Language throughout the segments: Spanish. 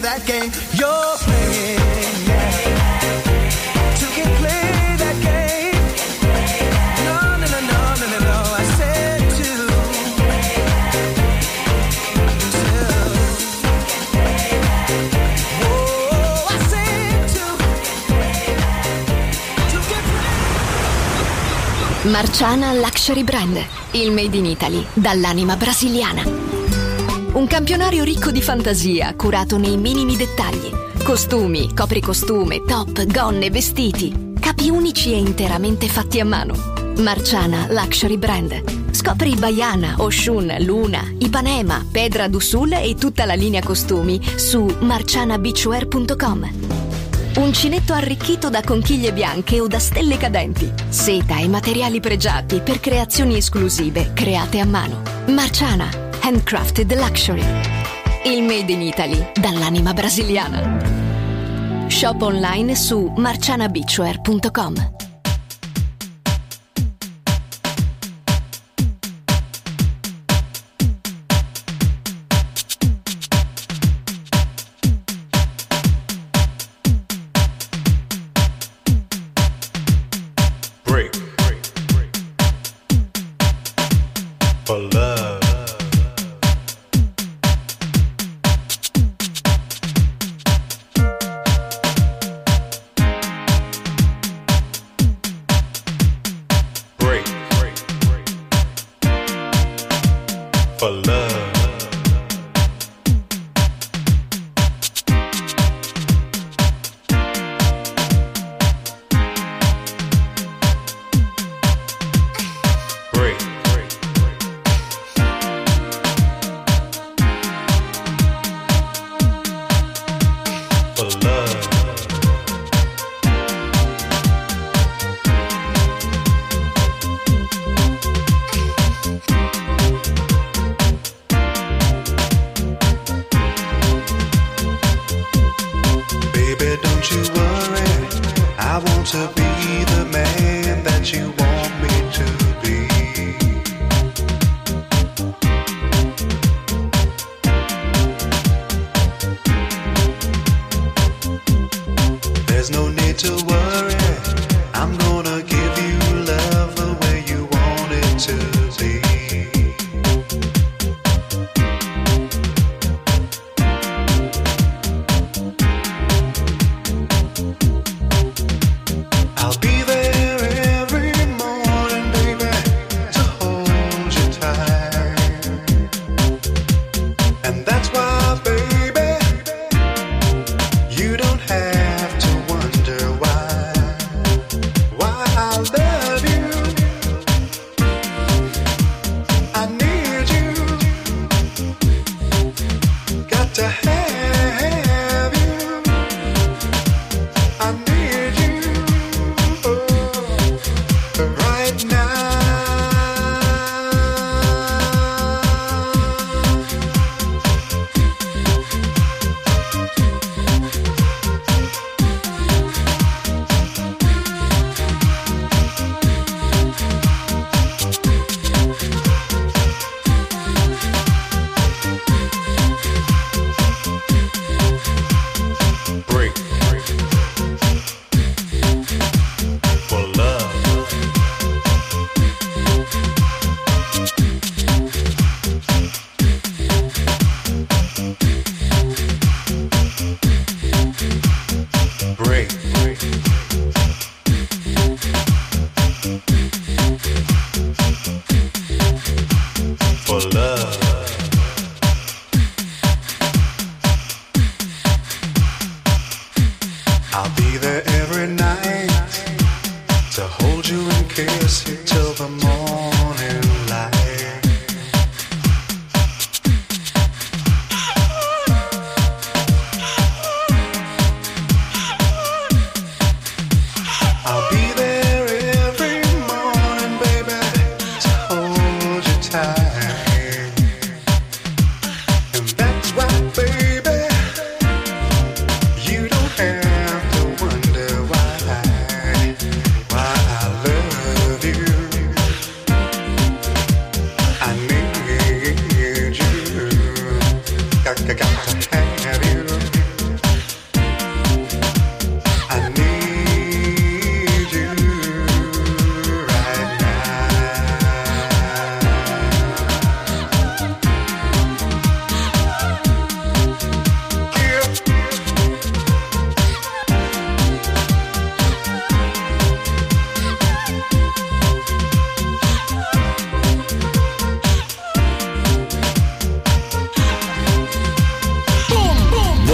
that game you're playing. Marciana Luxury Brand, il made in Italy dall'anima brasiliana. Un campionario ricco di fantasia, curato nei minimi dettagli. Costumi, copricostume, top, gonne, vestiti. Capi unici e interamente fatti a mano. Marciana Luxury Brand. Scopri Baiana, Oshun, Luna, Ipanema, Pedra d'Usul e tutta la linea costumi su marcianabeachwear.com. Uncinetto arricchito da conchiglie bianche o da stelle cadenti. Seta e materiali pregiati per creazioni esclusive create a mano. Marciana Handcrafted Luxury. Il made in Italy dall'anima brasiliana. Shop online su marcianabitware.com.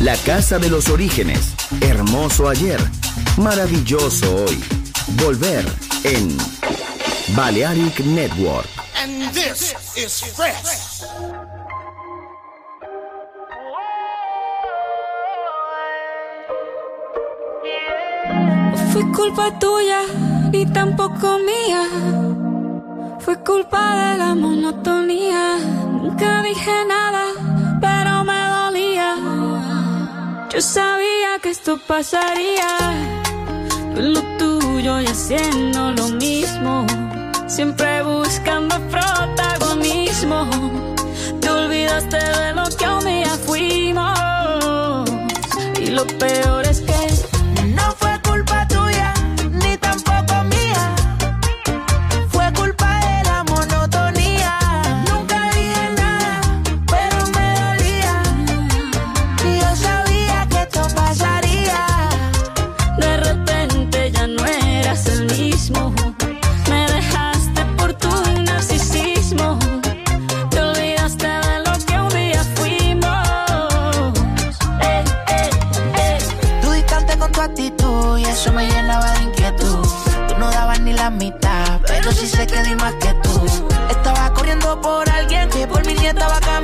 La casa de los orígenes. Hermoso ayer. Maravilloso hoy. Volver en Balearic Network. And. Fue culpa tuya ni tampoco mía. Fue culpa de la monotonía Nunca dije nada, pero me dolía. Yo sabía que esto pasaría. Tú lo tuyo y haciendo lo mismo. Siempre buscando protagonismo. Te olvidaste de lo que un día fuimos. Y lo peor es si sé que di más que tú. Estaba corriendo por alguien que por mi nieta va a.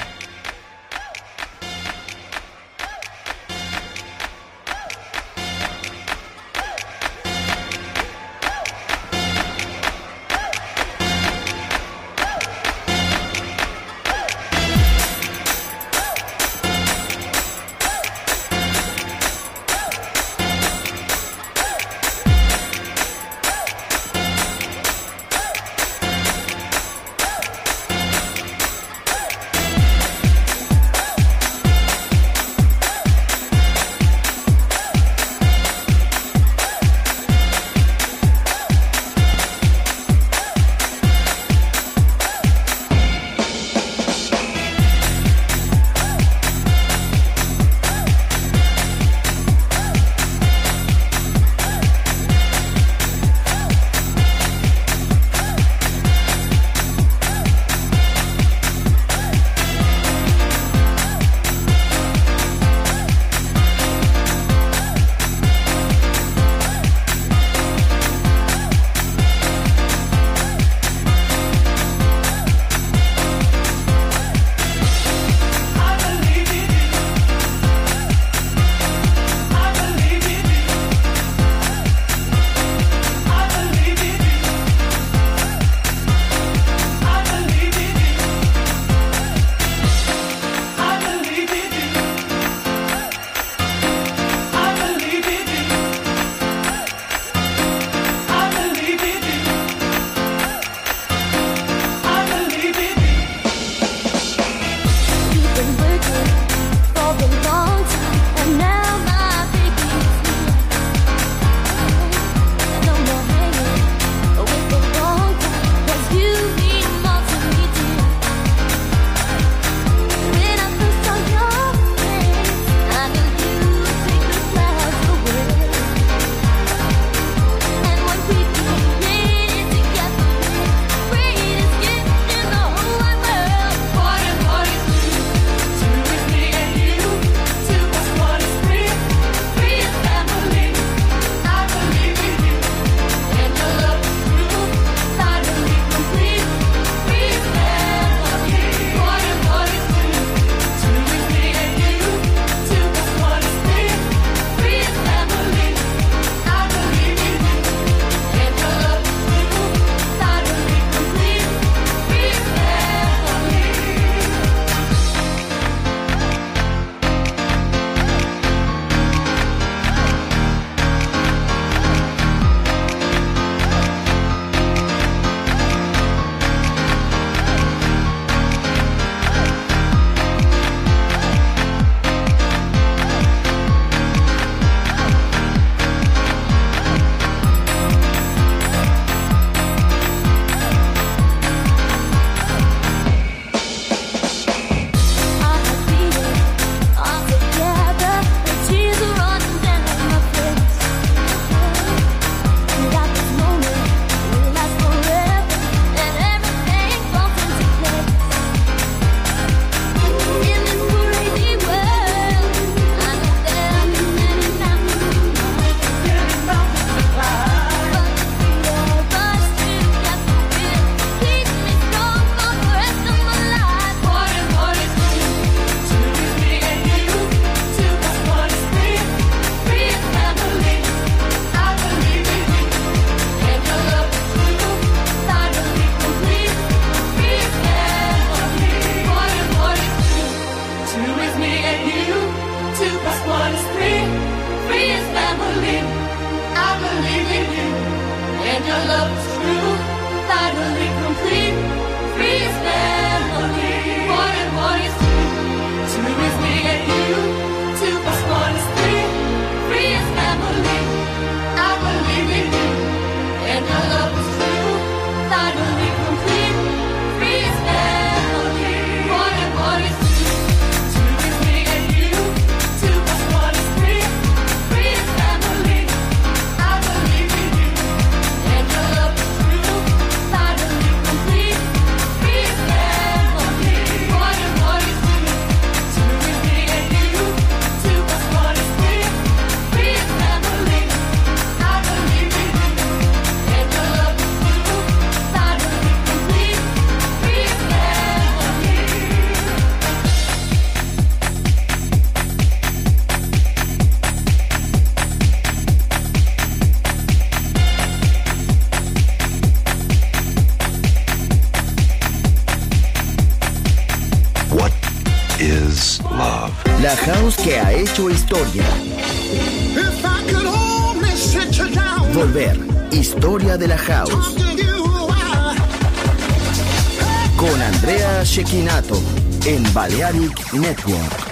Andrea Shekinato. En Balearic Network.